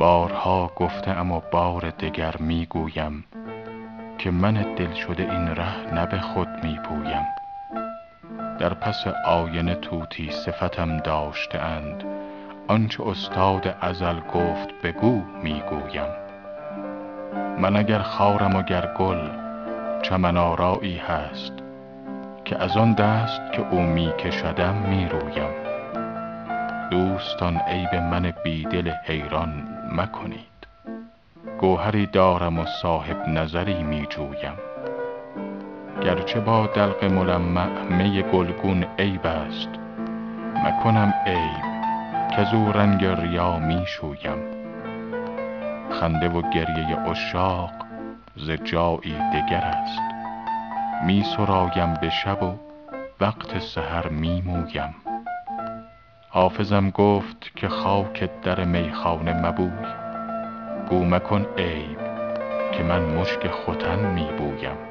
بارها گفته ام و بار دگر می گویم که من دلشده این ره نه به خود می پویم در پس آینه طوطی صفتم داشته اند. آنچه استاد ازل گفت بگو می گویم من اگر خارم و گر گل چمن آرایی هست که از آن دست که او می کشدم می رویم دوستان عیب من بی دل حیران مکنید. گوهری دارم و صاحب نظری می جویم گرچه با دلق ملمع می گلگون عیب است مکنم عیب کز او رنگ ریا می شویم خنده و گریه عشاق ز جایی دگر است. می سرایم به شب و وقت سحر می مویم حافظم گفت که خاک در میخانه مبوی. گو مکن عیب که من مشک ختن می بویم